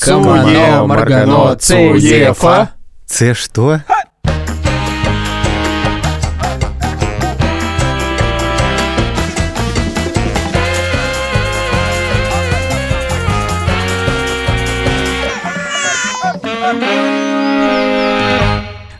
Цуе, Маргано, Цуефа. Це что?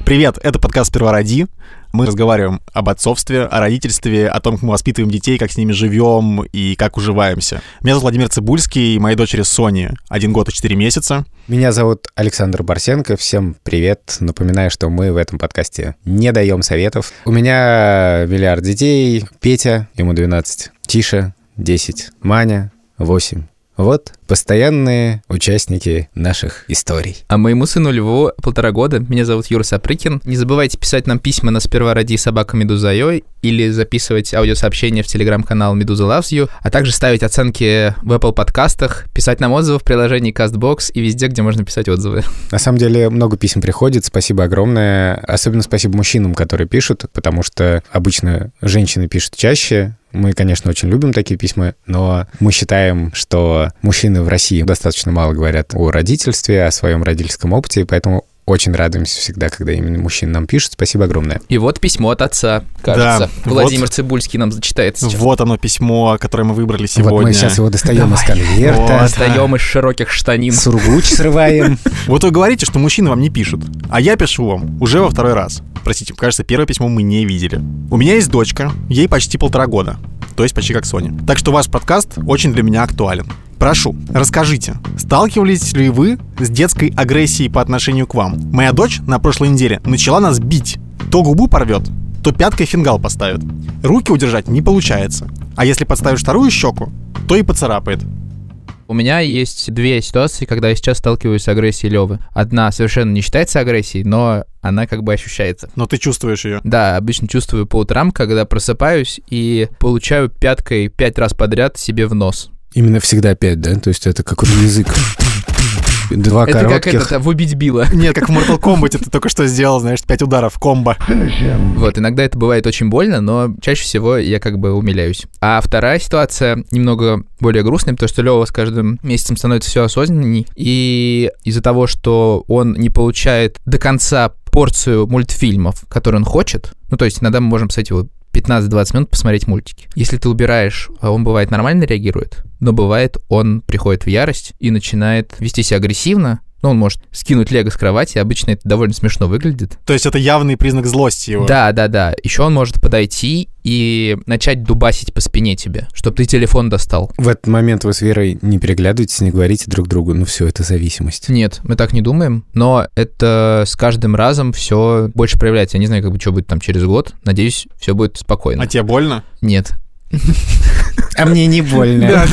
Привет, это подкаст «Первороди». Мы разговариваем об отцовстве, о родительстве, о том, как мы воспитываем детей, как с ними живем и как уживаемся. Меня зовут Владимир Цибульский, и моей дочери Сони один год и четыре месяца. Меня зовут Александр Барсенко. Всем привет. Напоминаю, что мы в этом подкасте не даем советов. У меня миллиард детей. Петя, ему 12. Тиша, 10. Маня, 8. Вот постоянные участники наших историй. А моему сыну Льву полтора года. Меня зовут Юра Сапрыкин. Не забывайте писать нам письма на сперва ради собака Медуза.io или записывать аудиосообщения в телеграм-канал Медуза Loves You, а также ставить оценки в Apple подкастах, писать нам отзывы в приложении CastBox и везде, где можно писать отзывы. На самом деле много писем приходит, спасибо огромное. Особенно спасибо мужчинам, которые пишут, потому что обычно женщины пишут чаще, мы, конечно, очень любим такие письма, но мы считаем, что мужчины в России достаточно мало говорят о родительстве, о своем родительском опыте, поэтому очень радуемся всегда, когда именно мужчины нам пишут. Спасибо огромное. И вот письмо от отца, кажется. Да, Владимир вот. Цибульский нам зачитает сейчас. Вот оно письмо, которое мы выбрали сегодня. Вот мы сейчас его достаем из конверта, Вот. Достаем из широких штанин. сургуч срываем. Вот вы говорите, что мужчины вам не пишут, а я пишу вам уже во второй раз. Простите, кажется, первое письмо мы не видели. У меня есть дочка, ей почти полтора года, то есть почти как Соня. Так что ваш подкаст очень для меня актуален. Прошу, расскажите, сталкивались ли вы с детской агрессией по отношению к вам? Моя дочь на прошлой неделе начала нас бить. То губу порвет, то пяткой фингал поставит. Руки удержать не получается. А если подставишь вторую щеку, то и поцарапает. У меня есть две ситуации, когда я сейчас сталкиваюсь с агрессией Левы. Одна совершенно не считается агрессией, но она как бы ощущается. Но ты чувствуешь ее. Да, обычно чувствую по утрам, когда просыпаюсь и получаю пяткой пять раз подряд себе в нос. Именно всегда пять, да? То есть это какой-то язык. Два Это как коротких. это, в убить Билла. Нет, как в Mortal Kombat ты только что сделал, знаешь, пять ударов, комбо. Вот, иногда это бывает очень больно, но чаще всего я как бы умиляюсь. А вторая ситуация немного более грустная, потому что Лева с каждым месяцем становится все осознанней, и из-за того, что он не получает до конца порцию мультфильмов, которые он хочет, ну, то есть иногда мы можем, кстати, вот 15-20 минут посмотреть мультики. Если ты убираешь, а он бывает нормально реагирует, но бывает он приходит в ярость и начинает вести себя агрессивно, ну, он может скинуть лего с кровати, обычно это довольно смешно выглядит. То есть это явный признак злости его. Да, да, да. Еще он может подойти и начать дубасить по спине тебе, чтобы ты телефон достал. В этот момент вы с Верой не переглядываетесь, не говорите друг другу, ну все, это зависимость. Нет, мы так не думаем, но это с каждым разом все больше проявляется. Я не знаю, как бы что будет там через год. Надеюсь, все будет спокойно. А тебе больно? Нет. А мне не больно.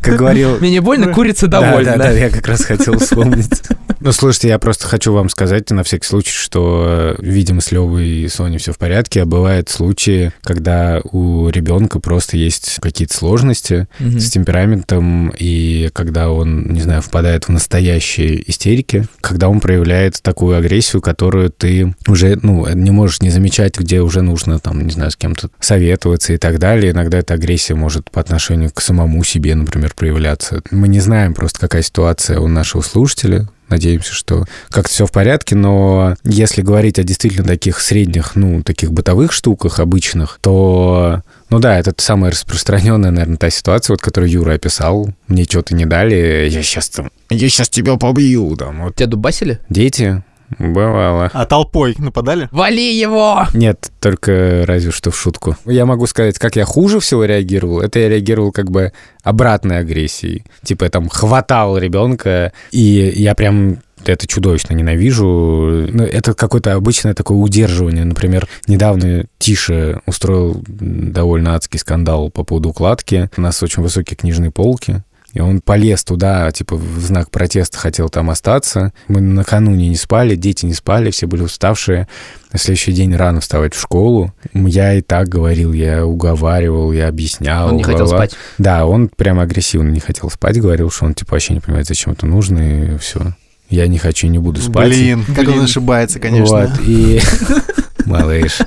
Как говорил... Мне не больно, курица Да, довольна. да, да, я как раз хотел вспомнить. Ну, слушайте, я просто хочу вам сказать на всякий случай, что, э, видимо, с Левой и Соней все в порядке, а бывают случаи, когда у ребенка просто есть какие-то сложности Мгм. с темпераментом, и когда он, не знаю, впадает в настоящие истерики, когда он проявляет такую агрессию, которую ты уже, ну, не можешь не замечать, где уже нужно, там, не знаю, с кем-то советоваться и так далее. Иногда эта агрессия может по отношению к самому себе, например, проявляться. Мы не знаем просто, какая ситуация у нашего слушателя, Надеемся, что как-то все в порядке, но если говорить о действительно таких средних, ну, таких бытовых штуках обычных, то, ну да, это самая распространенная, наверное, та ситуация, вот, которую Юра описал. Мне что-то не дали, я сейчас там, я сейчас тебя побью, там, вот. Тебя дубасили? Дети, бывало. А толпой нападали? Вали его! Нет, только разве что в шутку. Я могу сказать, как я хуже всего реагировал. Это я реагировал как бы обратной агрессией. Типа я там хватал ребенка, и я прям это чудовищно ненавижу. Ну, это какое-то обычное такое удерживание. Например, недавно Тиша устроил довольно адский скандал по поводу укладки. У нас очень высокие книжные полки. И он полез туда, типа, в знак протеста хотел там остаться. Мы накануне не спали, дети не спали, все были уставшие. На следующий день рано вставать в школу. Я и так говорил, я уговаривал, я объяснял. Он не хотел бла-бла. спать. Да, он прямо агрессивно не хотел спать, говорил, что он, типа, вообще не понимает, зачем это нужно, и все. Я не хочу, не буду спать. Блин, как Блин. он ошибается, конечно. Вот, и... Малыш.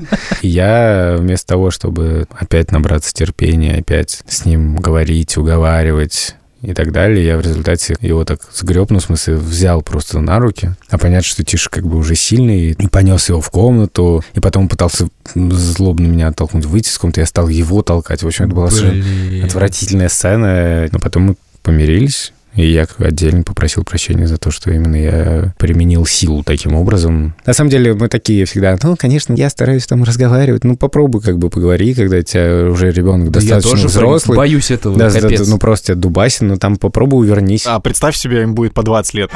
И я вместо того, чтобы опять набраться терпения, опять с ним говорить, уговаривать, и так далее. Я в результате его так сгреб, ну, в смысле, взял просто на руки. А понятно, что Тиша как бы уже сильный, и понес его в комнату, и потом пытался злобно меня оттолкнуть, выйти из комнаты, я стал его толкать. В общем, это была совершенно отвратительная сцена, но потом мы помирились, и я отдельно попросил прощения за то, что именно я применил силу таким образом. На самом деле мы такие всегда, ну, конечно, я стараюсь там разговаривать, ну, попробуй как бы поговори, когда у тебя уже ребенок Да я достаточно тоже взрослый. боюсь этого, Да, капец. да, ну просто тебя дубасин, ну там попробуй увернись. А представь себе, им будет по 20 лет.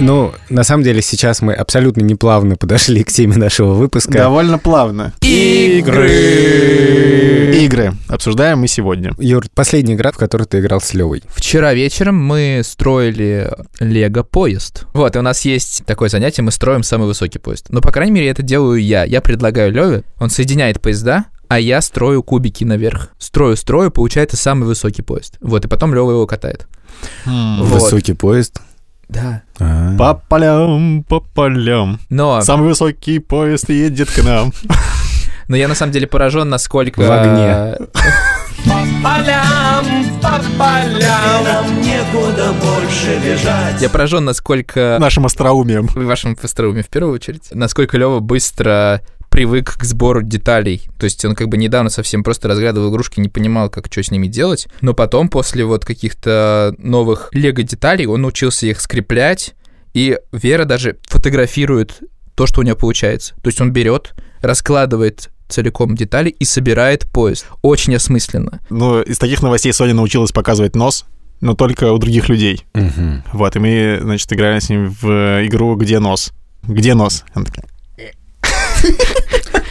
Ну, на самом деле сейчас мы абсолютно неплавно подошли к теме нашего выпуска. Довольно плавно. Игры. Игры. Обсуждаем мы сегодня. Юр, последняя игра, в которой ты играл с Левой. Вчера вечером мы строили лего-поезд. Вот, и у нас есть такое занятие, мы строим самый высокий поезд. Но, по крайней мере, это делаю я. Я предлагаю Леве, он соединяет поезда, а я строю кубики наверх. Строю, строю, получается самый высокий поезд. Вот, и потом Лева его катает. Вот. Высокий поезд. Да. А. По полям, по полям. Но, Самый высокий поезд едет к нам. но я на самом деле поражен, насколько... В огне. полям, по полям Нам некуда больше бежать Я поражен, насколько... Нашим остроумием. вашим остроумием в первую очередь, насколько Лева быстро привык к сбору деталей. То есть он как бы недавно совсем просто разглядывал игрушки, не понимал, как что с ними делать. Но потом, после вот каких-то новых лего-деталей, он научился их скреплять. И Вера даже фотографирует то, что у нее получается. То есть он берет, раскладывает целиком детали и собирает поезд. Очень осмысленно. Ну, из таких новостей Соня научилась показывать нос, но только у других людей. Мгм. Вот, и мы, значит, играли с ним в игру «Где нос?». «Где нос?». Она такая,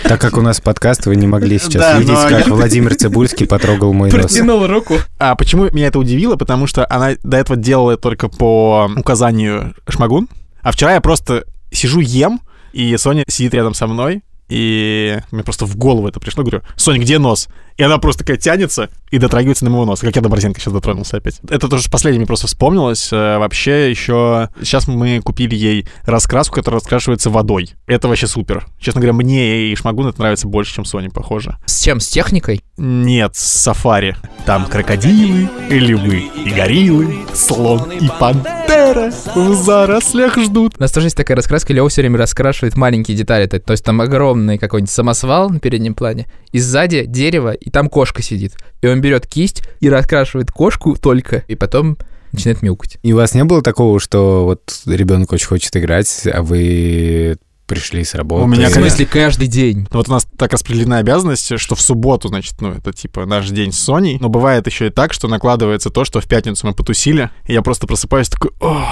Так как у нас подкаст, вы не могли сейчас Да, видеть, но как я- Владимир Цибульский потрогал мой нос. руку. А почему меня это удивило? Потому что она до этого делала это только по указанию Шмагун. А вчера я просто сижу, ем, и Соня сидит рядом со мной, и мне просто в голову это пришло. Говорю, Соня, где нос? И она просто такая тянется и дотрагивается на моего носа, как я до Борзенко сейчас дотронулся опять. Это тоже последнее мне просто вспомнилось. Э, Вообще еще... Сейчас мы купили ей раскраску, которая раскрашивается водой. Это вообще супер. Честно говоря, мне и Шмагун это нравится больше, чем Соне, похоже. С чем? С техникой? Нет, сафари. Там крокодилы, и львы, и гориллы, слон и пантера в зарослях ждут. У нас тоже есть такая раскраска, Лева все время раскрашивает маленькие детали. То есть там огромный какой-нибудь самосвал на переднем плане, и сзади дерево, и там кошка сидит. И он берет кисть и раскрашивает кошку только, и потом начинает мяукать. И у вас не было такого, что вот ребенок очень хочет играть, а вы пришли с работы? У меня, В смысле, каждый день. Вот у нас так распределена обязанность, что в субботу, значит, ну, это типа наш день с Соней. Но бывает еще и так, что накладывается то, что в пятницу мы потусили, и я просто просыпаюсь такой, «Ох».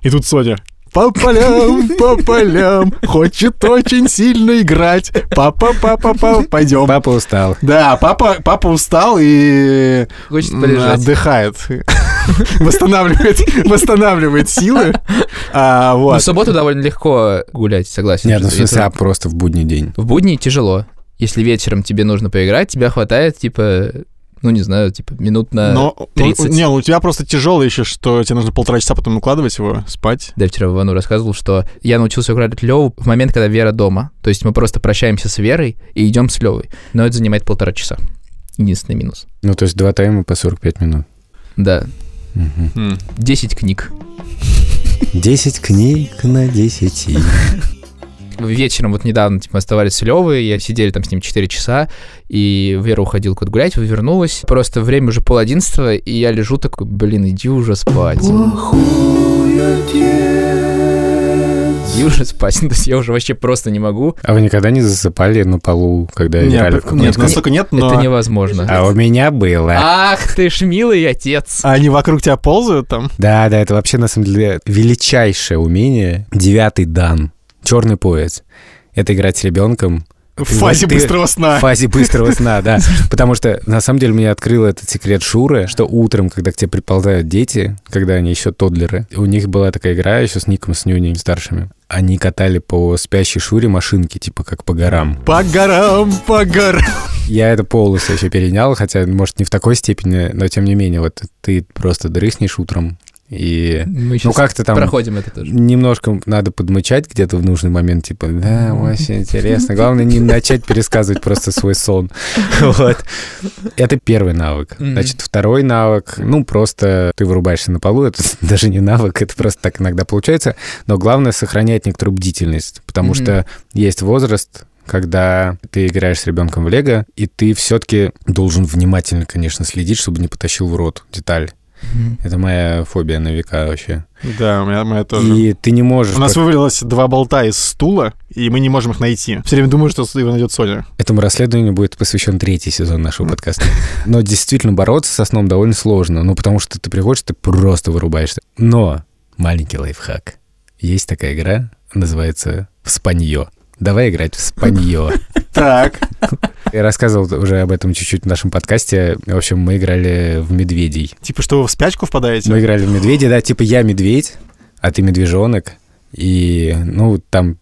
и тут Соня, по полям, по полям, хочет очень сильно играть. Папа, папа, папа, пойдем. Папа устал. Да, папа, папа устал и Хочет полежать. отдыхает. Восстанавливает, восстанавливает силы. А, Ну, вот. в субботу довольно легко гулять, согласен. Нет, ну в Это- смысле, а просто в будний день. В будни тяжело. Если вечером тебе нужно поиграть, тебя хватает, типа, ну, не знаю, типа, минут на Но, ну, 30. не, ну, у тебя просто тяжело еще, что тебе нужно полтора часа потом укладывать его спать. Да, я вчера Вану рассказывал, что я научился играть Леву в момент, когда Вера дома. То есть мы просто прощаемся с Верой и идем с Левой. Но это занимает полтора часа. Единственный минус. Ну, то есть два тайма по 45 минут. Да. М. 10 книг. 10 книг на 10. Вечером вот недавно типа, мы оставались с Левой, я сидели там с ним 4 часа, и Вера уходила куда-то гулять, вернулась. Просто время уже пол одиннадцатого, и я лежу такой, блин, иди уже спать. Иди уже спать. Ну, то есть я уже вообще просто не могу. А вы никогда не засыпали на полу, когда играли Нет, в какую-нибудь нет, настолько нет, но... Это невозможно. А у меня было. Ах ты ж милый отец. А они вокруг тебя ползают там? Да, да, это вообще на самом деле величайшее умение. Девятый дан. Черный пояс. Это играть с ребенком В фазе Ты- быстрого сна. в фазе быстрого сна, да. Потому что на самом деле мне открыл этот секрет Шуры, что утром, когда к тебе приползают дети, когда они еще тодлеры, у них была такая игра еще с Ником, с Нюней старшими. Они катали по спящей Шуре машинки, типа как по горам. По горам, по горам. Я это полностью еще перенял, хотя, может, не в такой степени, но тем не менее, вот ты просто дрыхнешь утром, И Мы ну как-то там проходим это тоже. немножко надо подмычать где-то в нужный момент, типа, да, очень интересно. Главное не начать пересказывать просто свой сон. Вот. Это первый навык. Значит, второй навык, ну, просто ты вырубаешься на полу, это даже не навык, это просто так иногда получается, но главное сохранять некоторую бдительность, потому что есть возраст, когда ты играешь с ребенком в Лего, и ты все-таки должен внимательно, конечно, следить, чтобы не потащил в рот деталь. Мгм. Это моя фобия на века вообще. Да, у меня, моя тоже. И ты не можешь... У нас вывалилось два болта из стула, и мы не можем их найти. Все время думаю, что его найдет Соня. Этому расследованию будет посвящен третий сезон нашего подкаста. Но действительно бороться со сном довольно сложно, ну потому что ты приходишь, ты просто вырубаешься. Но маленький лайфхак. Есть такая игра, называется «Спанье». Давай играть в «Спанье». Так. Я рассказывал уже об этом чуть-чуть в нашем подкасте. В общем, мы играли в медведей. Типа, что вы в спячку впадаете? Мы играли в медведей, да, типа я медведь, а ты медвежонок. И, ну, там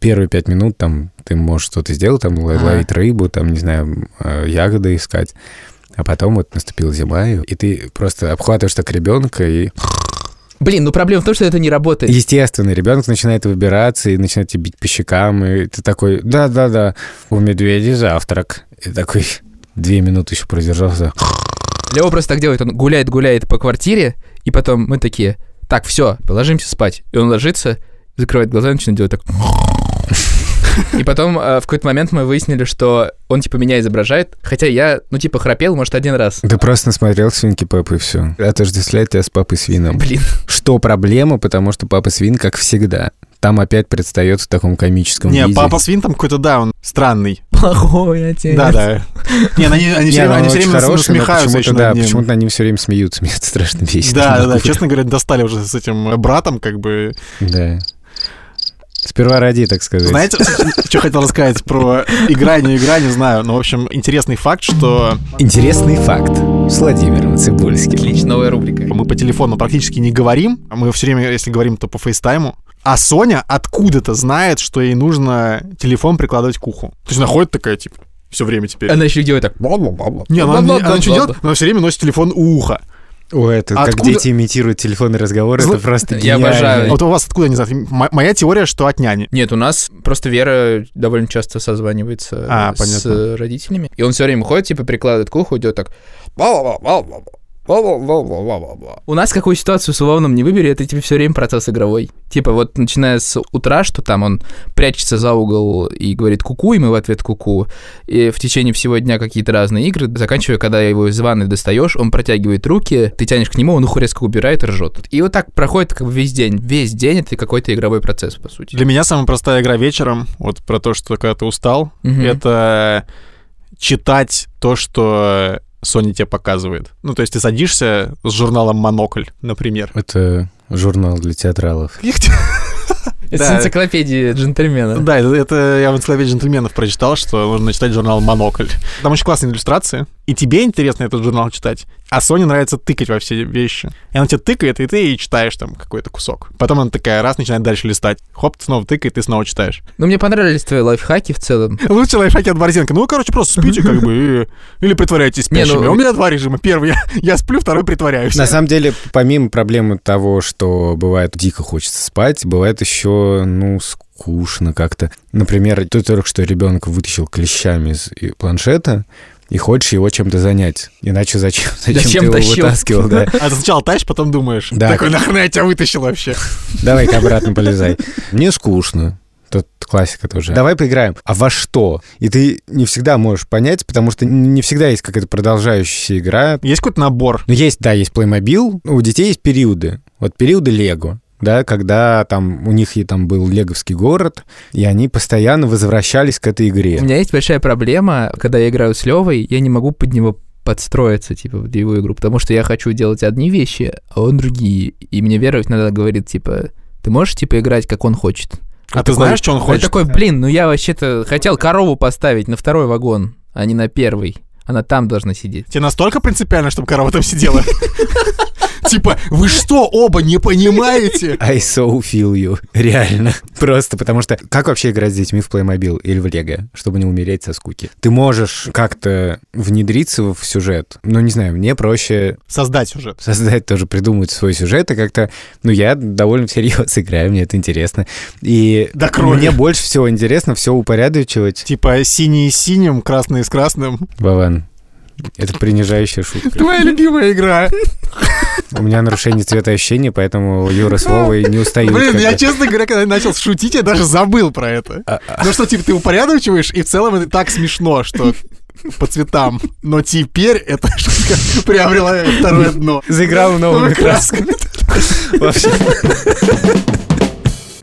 первые пять минут там ты можешь что-то сделать, там ловить рыбу, там, не знаю, э, ягоды искать. А потом вот наступила зима, и ты просто обхватываешь так ребенка, и, Блин, ну проблема в том, что это не работает. естественно, ребенок начинает выбираться и начинает тебя бить по щекам, и ты такой, да-да-да, у медведя завтрак. И такой две минуты еще продержался. Лева просто так делает, он гуляет-гуляет по квартире, и потом мы такие, так, все, ложимся спать. И он ложится, закрывает глаза и начинает делать так. И потом э, в какой-то момент мы выяснили, что он типа меня изображает, хотя я, ну типа храпел, может, один раз. Ты просто насмотрел свинки Пеппы и все. Отождествляет тебя с папой свином. Блин, Что проблема, потому что папа свин, как всегда, там опять предстает в таком комическом Не, виде. папа свин там какой-то, да, он странный. плохой отец. Да, да. Не, они, они Не, все время, ну, они он все время хороший, насмехаются почему-то, да, почему-то они все время смеются, меня это страшно бесит. Да, Не да, да. Честно говоря, достали уже с этим братом, как бы. Да. Сперва ради, так сказать. Знаете, что хотел рассказать про игра, не игра, не знаю. Но, в общем, интересный факт, что Интересный факт с Владимиром Цибульским. Отлично, новая рубрика. мы по телефону практически не говорим. а Мы все время, если говорим, то по фейстайму. А Соня откуда-то знает, что ей нужно телефон прикладывать к уху. То есть находит такая, типа, все время теперь. Она еще делает так. Не, она, она, она что делает? Она все время носит телефон у уха. Ой, это как Откуда- дети имитируют телефонный разговор, Зл- это просто Я гениально. обожаю. А Вот у вас откуда, не знаю, моя теория, что от няни. Нет, у нас просто Вера довольно часто созванивается А, с понятно. родителями. И он все время ходит, типа, прикладывает к уху, идет так. У нас какую ситуацию с Уловным не выбери, это типа все время процесс игровой. Типа вот начиная с утра, что там он прячется за угол и говорит куку, и мы в ответ куку. И в течение всего дня какие-то разные игры, заканчивая, когда его из ванны достаешь, он протягивает руки, ты тянешь к нему, он ухо резко убирает и ржет. И вот так проходит как бы весь день. Весь день это какой-то игровой процесс, по сути. Для меня самая простая игра вечером, вот про то, что когда ты устал, Мгм. это читать то, что Sony тебе показывает. Ну, то есть ты садишься с журналом «Монокль», например. Это журнал для театралов. Это Да. с энциклопедии джентльмена. Да, это, это я в энциклопедии джентльменов прочитал, что нужно читать журнал «Монокль». Там очень классные иллюстрации. И тебе интересно этот журнал читать. А Соне нравится тыкать во все вещи. И она тебе тыкает, и ты и читаешь там какой-то кусок. Потом она такая раз начинает дальше листать. Хоп, ты снова тыкает, ты снова читаешь. Ну, мне понравились твои лайфхаки в целом. Лучше лайфхаки от Борзенко. Ну, вы, короче, просто спите, как бы, и- или притворяйтесь Не, ну- спящими. У меня два режима. Первый, я, сплю, второй притворяюсь. На самом деле, помимо проблемы того, что бывает дико хочется спать, бывает еще, ну, скучно как-то. Например, ты только что ребенок вытащил клещами из и- планшета, и хочешь его чем-то занять. Иначе зачем, зачем, Зачем ты его тащил? вытаскивал, да? А ты сначала тащишь, потом думаешь. Да. Такой, нахрена я тебя вытащил вообще? Давай-ка обратно полезай. Мне скучно. Тут классика тоже. Давай поиграем. А во что? И ты не всегда можешь понять, потому что не всегда есть какая-то продолжающаяся игра. Есть какой-то набор. Ну, есть, да, есть Playmobil. У детей есть периоды. Вот периоды Лего. Да, когда там у них и там был леговский город, и они постоянно возвращались к этой У игре. меня есть большая проблема, когда я играю с Левой, я не могу под него подстроиться, типа, в его игру, потому что я хочу делать одни вещи, а он другие. И мне Вера иногда говорит, типа, ты можешь, типа, играть, как он хочет? А Я ты такой- знаешь, что он Я хочет? такой, блин, ну я вообще-то хотел корову поставить на второй вагон, а не на первый. Она там должна сидеть. Тебе настолько принципиально, чтобы корова там сидела? Типа, вы что, оба не понимаете? I so feel you. Реально. Просто потому что... Как вообще играть с детьми в Playmobil или в Лего, чтобы не умереть со скуки? Ты можешь как-то внедриться в сюжет. Ну, не знаю, мне проще Создать сюжет. создать тоже, придумать свой сюжет, и как-то, ну, я довольно всерьез играю, мне это интересно. И До крови. мне больше всего интересно все упорядочивать. Типа, синий с синим, красный с красным. Вован, это принижающая шутка. Твоя любимая игра. У меня нарушение цвета ощущения, поэтому Юра с Вовой не устают. Блин, я, честно говоря, когда начал шутить, я даже забыл про это. А, а, Ну что, типа, ты упорядочиваешь, и в целом это так смешно, что по цветам. Но теперь эта шутка приобрела второе дно. Заиграл новыми красками. Вообще.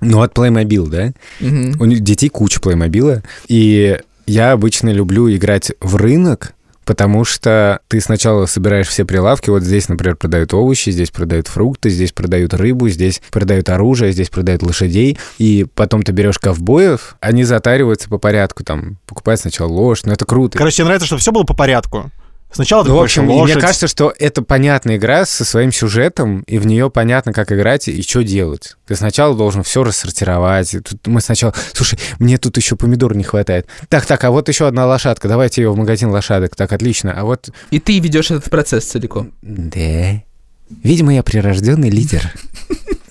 Ну, от Playmobil, да? У детей куча плеймобила, и я обычно люблю играть в рынок, потому что ты сначала собираешь все прилавки, вот здесь, например, продают овощи, здесь продают фрукты, здесь продают рыбу, здесь продают оружие, здесь продают лошадей, и потом ты берешь ковбоев, они затариваются по порядку, там, покупают сначала лошадь, ну это круто. Короче, тебе нравится, чтобы все было по порядку. Сначала ты Ну, в хочешь общем, и лошадь. мне кажется, что это понятная игра со своим сюжетом, и в нее понятно, как играть и что делать. Ты сначала должен все рассортировать. и Тут мы сначала... Слушай, мне тут еще помидор не хватает. Так, так, а вот еще одна лошадка. Давайте ее в магазин лошадок. Так, отлично. А вот... И ты ведешь этот процесс целиком. Да. Видимо, я прирожденный лидер.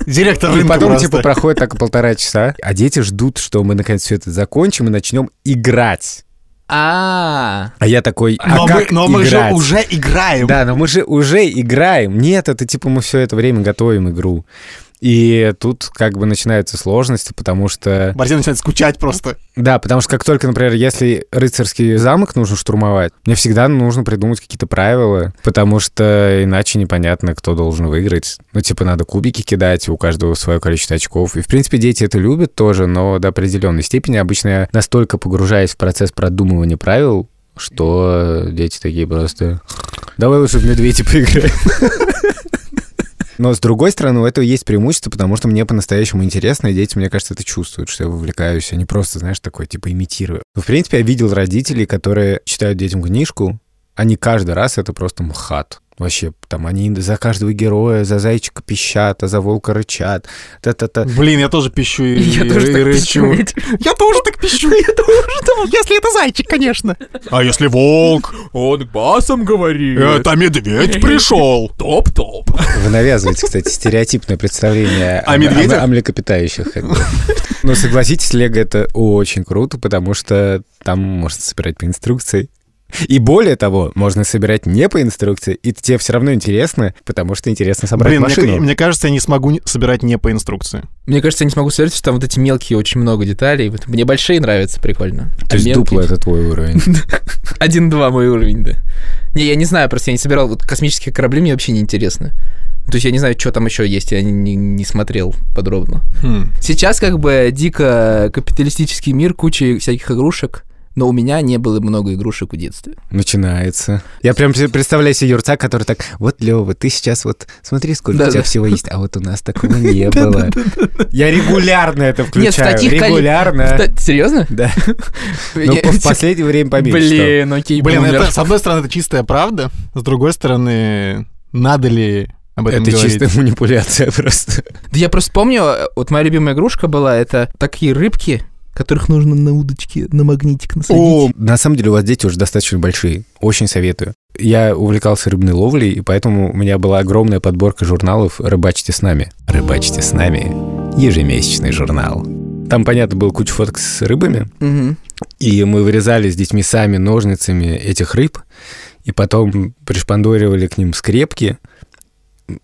Директор И рынка потом, просто. типа, проходит так полтора часа, а дети ждут, что мы наконец все это закончим и начнем играть. А, А я такой, а но мы, как но мы же играть? уже играем. Да, но мы же уже играем. Нет, это типа мы все это время готовим игру. И тут как бы начинаются сложности, потому что... Борзин начинает скучать просто. Да, потому что как только, например, если рыцарский замок нужно штурмовать, мне всегда нужно придумать какие-то правила, потому что иначе непонятно, кто должен выиграть. Ну, типа, надо кубики кидать, у каждого свое количество очков. И, в принципе, дети это любят тоже, но до определенной степени. Обычно я настолько погружаюсь в процесс продумывания правил, что дети такие просто... Давай лучше в медведя поиграем. Но с другой стороны, у этого есть преимущество, потому что мне по-настоящему интересно, и дети, мне кажется, это чувствуют, что я вовлекаюсь, а не просто, знаешь, такой, типа, имитирую. В принципе, я видел родителей, которые читают детям книжку, они каждый раз это просто мхат. Вообще, там они за каждого героя, за зайчика пищат, а за волка рычат. Та-та-та. Блин, я тоже пищу и, я и- тоже и рычу. Я тоже так пищу. Я тоже. Если это зайчик, конечно. А если волк? Он басом говорит. Это медведь пришел. Топ-топ. Вы навязываете, кстати, стереотипное представление О медведях? о млекопитающих. как бы. Но согласитесь, Лего это очень круто, потому что там можно собирать по инструкции. И более того, можно собирать не по инструкции, и тебе все равно интересно, потому что интересно собрать Блин, мне, машину. мне кажется, я не смогу собирать не по инструкции. Мне кажется, я не смогу сказать, что там вот эти мелкие очень много деталей. Вот Мне большие нравятся, прикольно. А То есть мелкие- дупло это твой уровень. Один-два мой уровень, да. Не, я не знаю, просто я не собирал. Вот космические корабли мне вообще не интересно. То есть я не знаю, что там еще есть, я не, не- не смотрел подробно. Хм. Сейчас как бы дико капиталистический мир, куча всяких игрушек, но у меня не было много игрушек в детстве. Начинается. Я прям представляю себе юрца, который так, вот, Лёва, ты сейчас вот смотри, сколько у Да-да. тебя всего есть, а вот у нас такого не было. Я регулярно это включаю. Регулярно. Да, Серьезно? Да. По- в последнее время поменьше. Блин, окей, Блин, с одной стороны, это чистая правда, с другой стороны, надо ли об этом Это говорить? чистая манипуляция просто. Да я просто помню, вот моя любимая игрушка была, это такие рыбки, которых нужно на удочке, на магнитик насадить. О, на самом деле у вас дети уже достаточно большие. Очень советую. Я увлекался рыбной ловлей, и поэтому у меня была огромная подборка журналов «Рыбачьте с нами». «Рыбачьте с нами» — ежемесячный журнал. Там, понятно, был куча фоток с рыбами, Мгм. и мы вырезали с детьми сами ножницами этих рыб, и потом пришпандоривали к ним скрепки,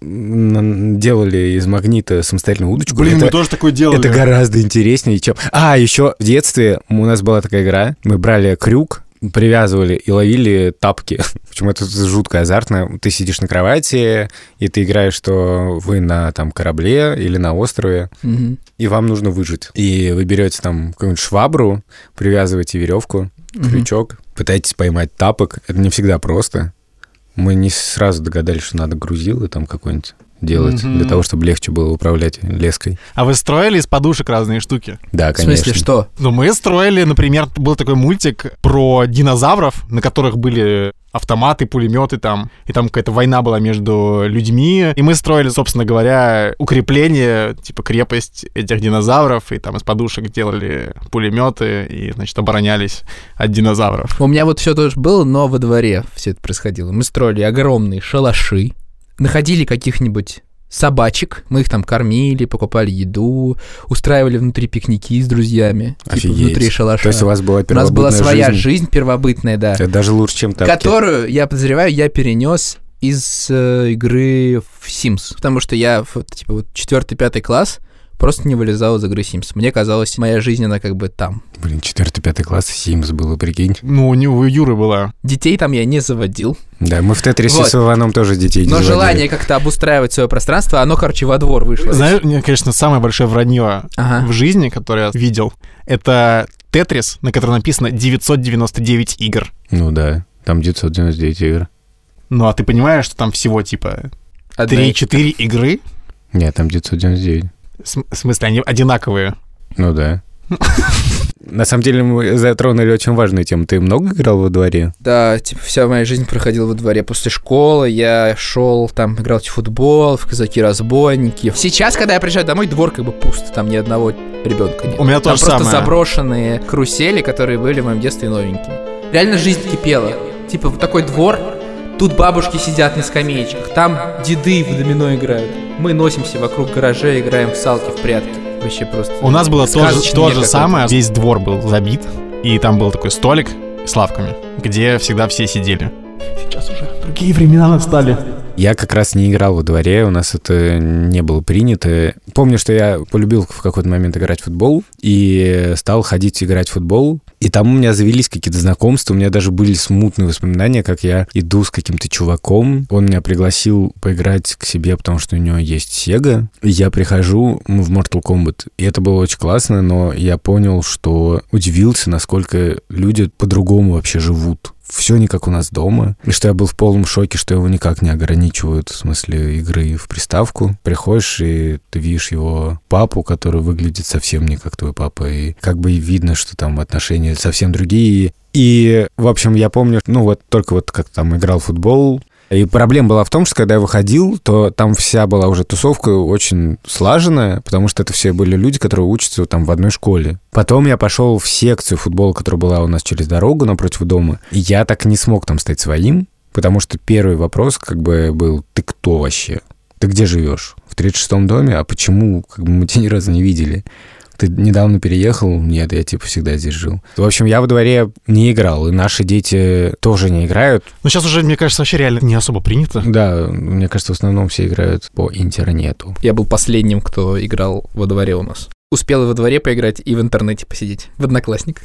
делали из магнита самостоятельную удочку. Блин, Это- мы тоже такое делали. это гораздо интереснее, чем... А, еще в детстве у нас была такая игра. Мы брали крюк, привязывали и ловили тапки. Причем это жутко азартно. Ты сидишь на кровати, и ты играешь, что вы на там корабле или на острове, Мгм. и вам нужно выжить. И вы берете там какую-нибудь швабру, привязываете веревку, крючок, пытаетесь поймать тапок. Это не всегда просто. Мы не сразу догадались, что надо грузилы там какой-нибудь делать, Мгм. для того, чтобы легче было управлять леской. А вы строили из подушек разные штуки? Да, В конечно. смысле, что? Ну, мы строили, например, был такой мультик про динозавров, на которых были автоматы, пулеметы там. И там какая-то война была между людьми. И мы строили, собственно говоря, укрепление, типа крепость этих динозавров. И там из подушек делали пулеметы и, значит, оборонялись от динозавров. У меня вот все тоже было, но во дворе все это происходило. Мы строили огромные шалаши, находили каких-нибудь собачек, мы их там кормили, покупали еду, устраивали внутри пикники с друзьями, типа Офигеть. внутри шалаша. То есть у вас была У нас была своя жизнь. жизнь, первобытная, да, Это даже лучше, чем тапки. которую, я подозреваю, я перенес из э, игры в Sims, потому что я, типа, вот четвертый, пятый класс просто не вылезал из игры Sims. Мне казалось, моя жизнь, она как бы там. Блин, четвертый, пятый класс Sims было, прикинь. Ну, у него Юры была. Детей там я не заводил, Да, мы в Тетрисе Вот. с Иваном тоже детей не но заводили. желание как-то обустраивать свое пространство, оно, короче, во двор вышло. Знаешь, мне, конечно, самое большое вранье Ага. в жизни, которое я видел, это Тетрис, на котором написано 999 игр. Ну да, там 999 игр. Ну, а ты понимаешь, что там всего, типа, Одна- 3-4 игры? Нет, там 999. В смысле, они одинаковые. Ну да. На самом деле мы затронули очень важную тему. Ты много играл во дворе? Да, типа, вся моя жизнь проходила во дворе. После школы я шел, там, играл в футбол, в казаки-разбойники. Сейчас, когда я приезжаю домой, двор как бы пуст, там ни одного ребенка нет. У меня там то же просто самое. заброшенные карусели, которые были в моем детстве новенькими. Реально жизнь кипела. Типа, вот такой двор, тут бабушки сидят на скамеечках, там деды в домино играют. Мы носимся вокруг гаражей, играем в салки, в прятки. Вообще просто... У нас было то же, то же самое. Весь двор был забит, и там был такой столик с лавками, где всегда все сидели. Сейчас уже другие времена настали. Я как раз не играл во дворе, у нас это не было принято. Помню, что я полюбил в какой-то момент играть в футбол и стал ходить играть в футбол. И там у меня завелись какие-то знакомства, у меня даже были смутные воспоминания, как я иду с каким-то чуваком. Он меня пригласил поиграть к себе, потому что у него есть Sega. Я прихожу в Mortal Kombat. И это было очень классно, но я понял, что удивился, насколько люди по-другому вообще живут все не как у нас дома. И что я был в полном шоке, что его никак не ограничивают в смысле игры в приставку. Приходишь, и ты видишь его папу, который выглядит совсем не как твой папа. И как бы видно, что там отношения совсем другие. И, в общем, я помню, ну вот только вот как там играл в футбол, и проблема была в том, что когда я выходил, то там вся была уже тусовка очень слаженная, потому что это все были люди, которые учатся там в одной школе. Потом я пошел в секцию футбола, которая была у нас через дорогу напротив дома, и я так не смог там стать своим, потому что первый вопрос как бы был, ты кто вообще? Ты где живешь? В 36-м доме? А почему? Как бы мы тебя ни разу не видели. Ты недавно переехал? Нет, я типа всегда здесь жил. В общем, я во дворе не играл, и наши дети тоже не играют. Но сейчас уже, мне кажется, вообще реально не особо принято. Да, мне кажется, в основном все играют по интернету. Я был последним, кто играл во дворе у нас. Успел и во дворе поиграть, и в интернете посидеть. В одноклассниках.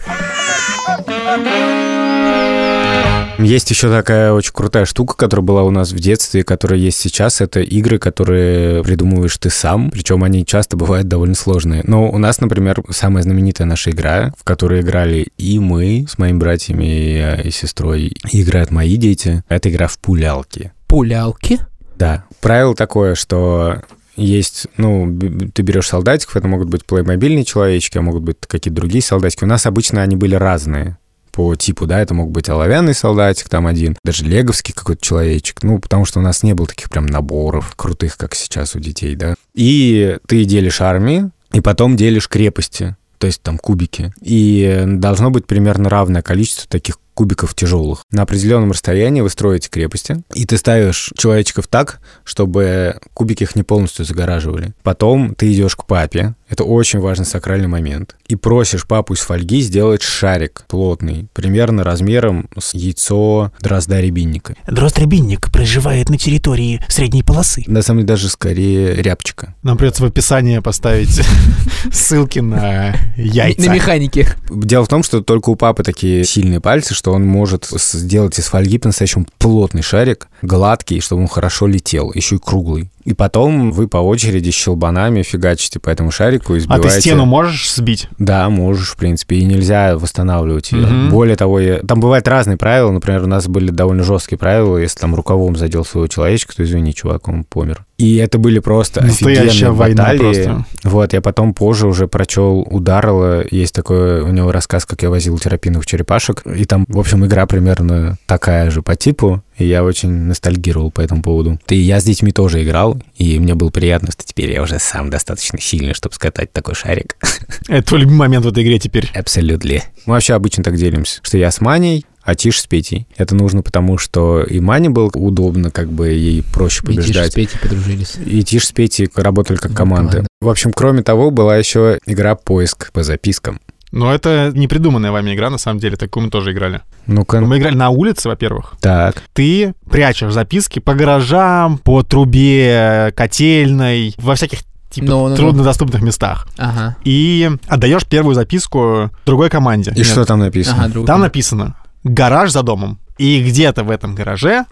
Есть еще такая очень крутая штука, которая была у нас в детстве, которая есть сейчас. Это игры, которые придумываешь ты сам, причем они часто бывают довольно сложные. Но у нас, например, самая знаменитая наша игра, в которой играли и мы с моими братьями и, и сестрой, и играют мои дети, это игра в пулялки. Пулялки? Да. Правило такое, что есть, ну, ты берешь солдатиков, это могут быть плеймобильные человечки, а могут быть какие-то другие солдатики. У нас обычно они были разные по типу, да, это мог быть оловянный солдатик там один, даже леговский какой-то человечек, ну, потому что у нас не было таких прям наборов крутых, как сейчас у детей, да. И ты делишь армии, и потом делишь крепости, то есть там кубики. И должно быть примерно равное количество таких кубиков тяжелых. На определенном расстоянии вы строите крепости, и ты ставишь человечков так, чтобы кубики их не полностью загораживали. Потом ты идешь к папе, это очень важный сакральный момент, и просишь папу из фольги сделать шарик плотный, примерно размером с яйцо дрозда рябинника. Дрозд-рябинник проживает на территории средней полосы. На самом деле даже скорее рябчика. Нам придется в описании поставить ссылки на яйца. На механике. Дело в том, что только у папы такие сильные пальцы, что он может сделать из фольги по-настоящему плотный шарик, гладкий, чтобы он хорошо летел, еще и круглый. И потом вы по очереди щелбанами фигачите по этому шарику и А сбиваете... ты стену можешь сбить? Да, можешь, в принципе, и нельзя восстанавливать ее. Мгм. Более того, я- там бывают разные правила. Например, у нас были довольно жесткие правила. Если там рукавом задел своего человечка, то извини, чувак, он помер. И это были просто Настоящая офигенные война баталии. просто. Вот, я потом позже уже прочел у Даррелла, есть такой у него рассказ, как я возил терапийных черепашек, и там, в общем, игра примерно такая же по типу, и я очень ностальгировал по этому поводу. И я с детьми тоже играл, и мне было приятно, что теперь я уже сам достаточно сильный, чтобы скатать такой шарик. Это твой любимый момент в этой игре теперь. Абсолютно. Мы вообще обычно так делимся, что я с Маней, а Тиш с Петей. Это нужно потому, что и Мане было удобно, как бы ей проще И Тиша с побеждать. Петей подружились. И Тиш с Петей работали как команды. команда. В общем, кроме того, была еще игра «Поиск» по запискам. Но это не придуманная вами игра, на самом деле. Такую мы тоже играли. Ну-ка. Мы играли на улице, во-первых. Так. Ты прячешь записки по гаражам, по трубе, котельной, во всяких типа Ну, ну, ну. труднодоступных местах. Ага. И отдаешь первую записку другой команде. И что там написано? Ага. Там написано «гараж за домом». И где-то в этом гараже,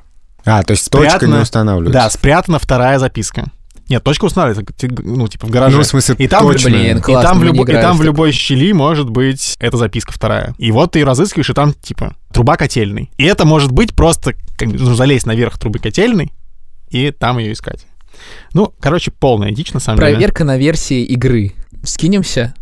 А, то есть точка Спрятано. не устанавливается. да, спрятана вторая записка. Нет, точка устанавливается, ну, типа в гараже. Ну, в смысле, И там, точно. Блин, и классно, там, в, любо- и там в любой щели может быть эта записка вторая. И вот ты ее разыскиваешь, и там, типа, труба котельной. И это может быть просто, как бы, ну, залезть наверх трубы котельной и там ее искать. Ну, короче, полная дичь, на самом деле. Проверка на версии игры. Скинемся.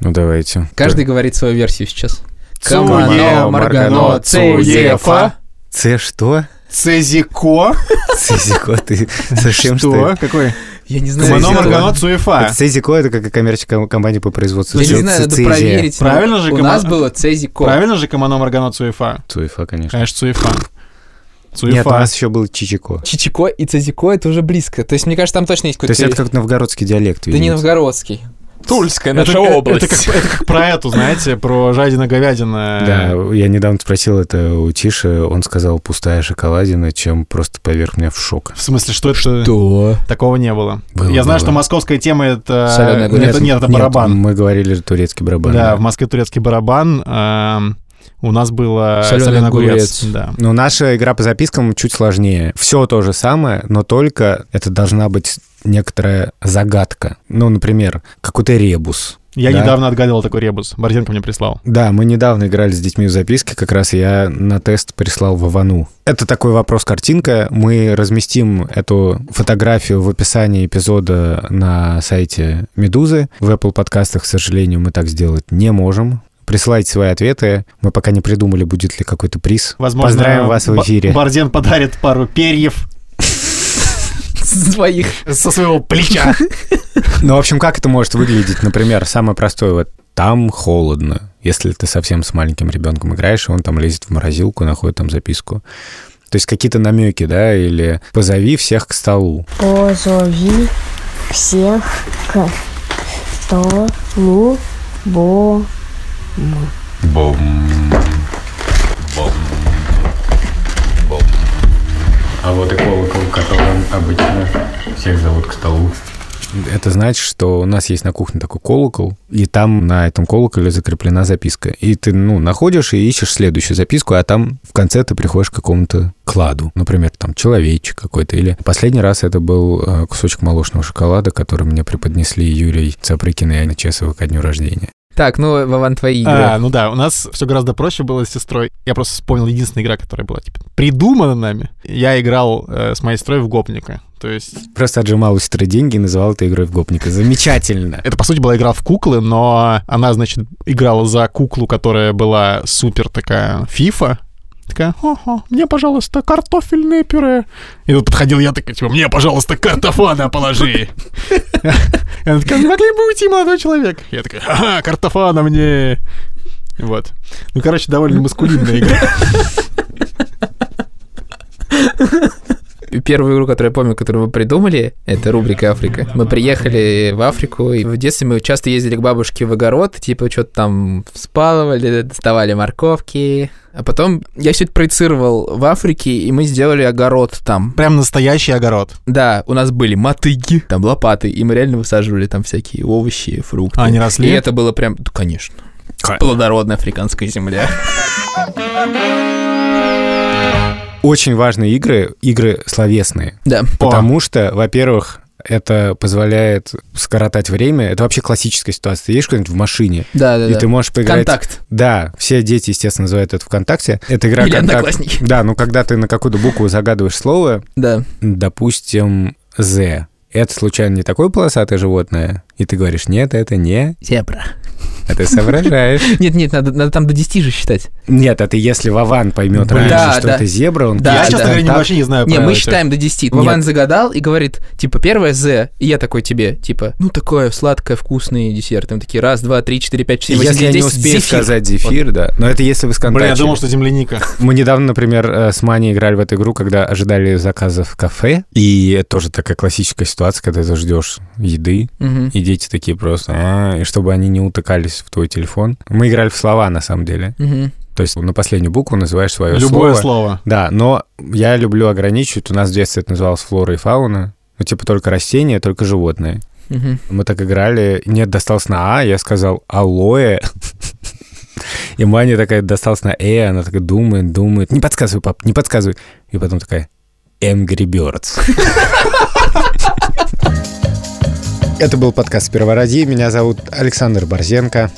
Ну, давайте. Каждый говорит свою версию сейчас. Цуе, Маргано, Маргано, Цуефа. Ц что? Цезико? Цезико, ты совсем что? Какой? Я не знаю. Сделала. Маргано, Цуефа. Цезико, это как коммерческая компания по производству Я не знаю, надо проверить. но Правильно же, У нас было Цезико. Правильно же Камано, Маргано, Цуефа? Цуефа, конечно. Конечно, Цуефа. Нет, у Цуефа. нас еще был Чичико. Чичико и Цезико это уже близко. То есть, мне кажется, там точно есть То есть какой-то... это как новгородский диалект, Да не новгородский. Тульская Это, наша это область. как, это как про эту, знаете, про жадина-говядина. Да, я недавно спросил это у Тиши, он сказал пустая шоколадина, чем просто поверх меня в шок. В смысле, что это? Что? Такого не было. Было, Я знаю, было. что московская тема это... Соленый огурец. Нет, нет, это барабан. мы говорили турецкий барабан. Да, в Москве турецкий барабан. эм, у нас было Соленый соленый огурец. огурец. Да. Но наша игра по запискам чуть сложнее. Все то же самое, но только это должна быть некоторая загадка. Ну, например, какой-то ребус. Я Да. недавно отгадывал такой ребус. Борзенко мне прислал. Да, мы недавно играли с детьми в записки, как раз я на тест прислал Вовану. Это такой вопрос-картинка. Мы разместим эту фотографию в описании эпизода на сайте Медузы. В Apple подкастах, к сожалению, мы так сделать не можем. Присылайте свои ответы. Мы пока не придумали, будет ли какой-то приз. Возможно, Поздравим вас в эфире. Борзен подарит пару перьев Своих. со своего плеча. Ну, в общем, как это может выглядеть? Например, самое простое, вот там холодно. Если ты совсем с маленьким ребенком играешь, и он там лезет в морозилку, находит там записку. То есть какие-то намеки, да, или позови всех к столу. Позови всех к столу, бо Бом. А обычно всех зовут к столу. Это значит, что у нас есть на кухне такой колокол, и там на этом колоколе закреплена записка. И ты, ну, находишь и ищешь следующую записку, а там в конце ты приходишь к какому-то кладу. Например, там человечек какой-то. Или последний раз это был э, кусочек молочного шоколада, который мне преподнесли Юлией Цапрыкиной и Анной Чесовой ко дню рождения. Так, ну, Вован, твои игры. А, ну да, у нас все гораздо проще было с сестрой. Я просто вспомнил единственная игра, которая была типа придумана нами. Я играл э, с моей сестрой в гопника. То есть Просто отжимал у сестры деньги и называл это игрой в гопника. Замечательно. это, по сути, была игра в куклы, но она, значит, играла за куклу, которая была супер такая фифа. Такая, ага, мне, пожалуйста, картофельное пюре. И тут подходил я такой, типа, мне, пожалуйста, картофана положи. Она такая, не могли бы уйти, молодой человек? Я такой, ага, картофана мне. Вот. Ну, короче, довольно маскулинная игра. Первую игру, которую я помню, которую мы придумали, это рубрика Африка. Мы приехали в Африку, и в детстве мы часто ездили к бабушке в огород, типа что-то там вспалывали, доставали морковки. А потом я все это проецировал в Африке, и мы сделали огород там. Прям настоящий огород. Да, у нас были мотыги, там лопаты, и мы реально высаживали там всякие овощи, фрукты. А они росли? И это было прям, ну, конечно, плодородная африканская земля. Очень важные игры, игры словесные. Да. Потому что, во-первых, это позволяет скоротать время. Это вообще классическая ситуация. Ты едешь куда-нибудь в машине, Да, да, и да. ты можешь поиграть... Контакт. Да, все дети, естественно, называют это ВКонтакте. Это игра Или «Контакт». Одноклассники. Да, ну когда ты на какую-то букву загадываешь слово, Да. допустим, «з», это случайно не такое полосатое животное? И ты говоришь, нет, это не... Зебра. А ты соображаешь. Нет, нет, надо, надо там до 10 же считать. Нет, это если Вован поймет Блин. раньше, Да, что да. это зебра, он... Да, Я, честно да. говоря, Так. вообще не знаю Не, мы считаем до 10. Вован загадал и говорит, типа, первое З, и я такой тебе, типа, ну, такое сладкое, вкусный десерт. Там такие, раз, два, три, четыре, пять, четыре, Если я не успею зефир. сказать зефир, да. Но это если вы Блин, я думал, что земляника. Мы недавно, например, э, с Маней играли в эту игру, когда ожидали заказа в кафе, и это тоже такая классическая ситуация, когда ты ждешь еды, и дети такие просто, «А», и чтобы они не утыкались в твой телефон. Мы играли в слова, на самом деле. То есть на последнюю букву называешь свое Любое слово. слово. Да, но я люблю ограничивать. У нас в детстве это называлось флора и фауна. Ну, типа только растения, только животные. Мы так играли. Нет, достался на А, я сказал алоэ. И Маня такая досталась на Э, она такая думает, думает. Не подсказывай, пап, не подсказывай. И потом такая Angry Birds. Это был подкаст «Сперва ради». Меня зовут Александр Борзенко.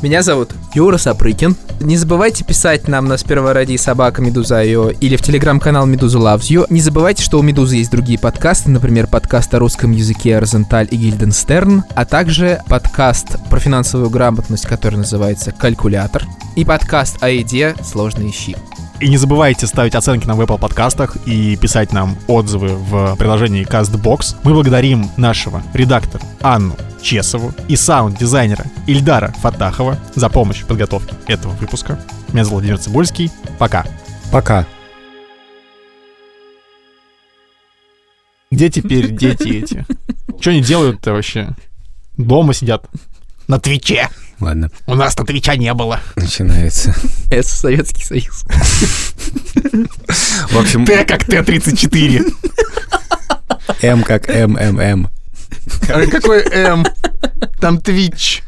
Меня зовут Юра Сапрыкин. Не забывайте писать нам на сперва ради собака Медуза.io или в телеграм-канал Медуза Loves You. Не забывайте, что у Медузы есть другие подкасты, например, подкаст о русском языке Розенталь и Гильденстерн, а также подкаст про финансовую грамотность, который называется «Калькулятор», и подкаст о еде «Сложные щи». И не забывайте ставить оценки нам в Apple подкастах и писать нам отзывы в приложении CastBox. Мы благодарим нашего редактора Анну Чесову и саунд-дизайнера Ильдара Фатахова за помощь в подготовке этого выпуска. Меня зовут Владимир Цибульский. Пока. Пока. Где теперь дети эти? Что они делают-то вообще? Дома сидят. На Твиче. Ладно, У нас на Твича не было. начинается. Это Советский Союз. В общем, Т как Т-34. М как МММ. Какой М? Там Твич.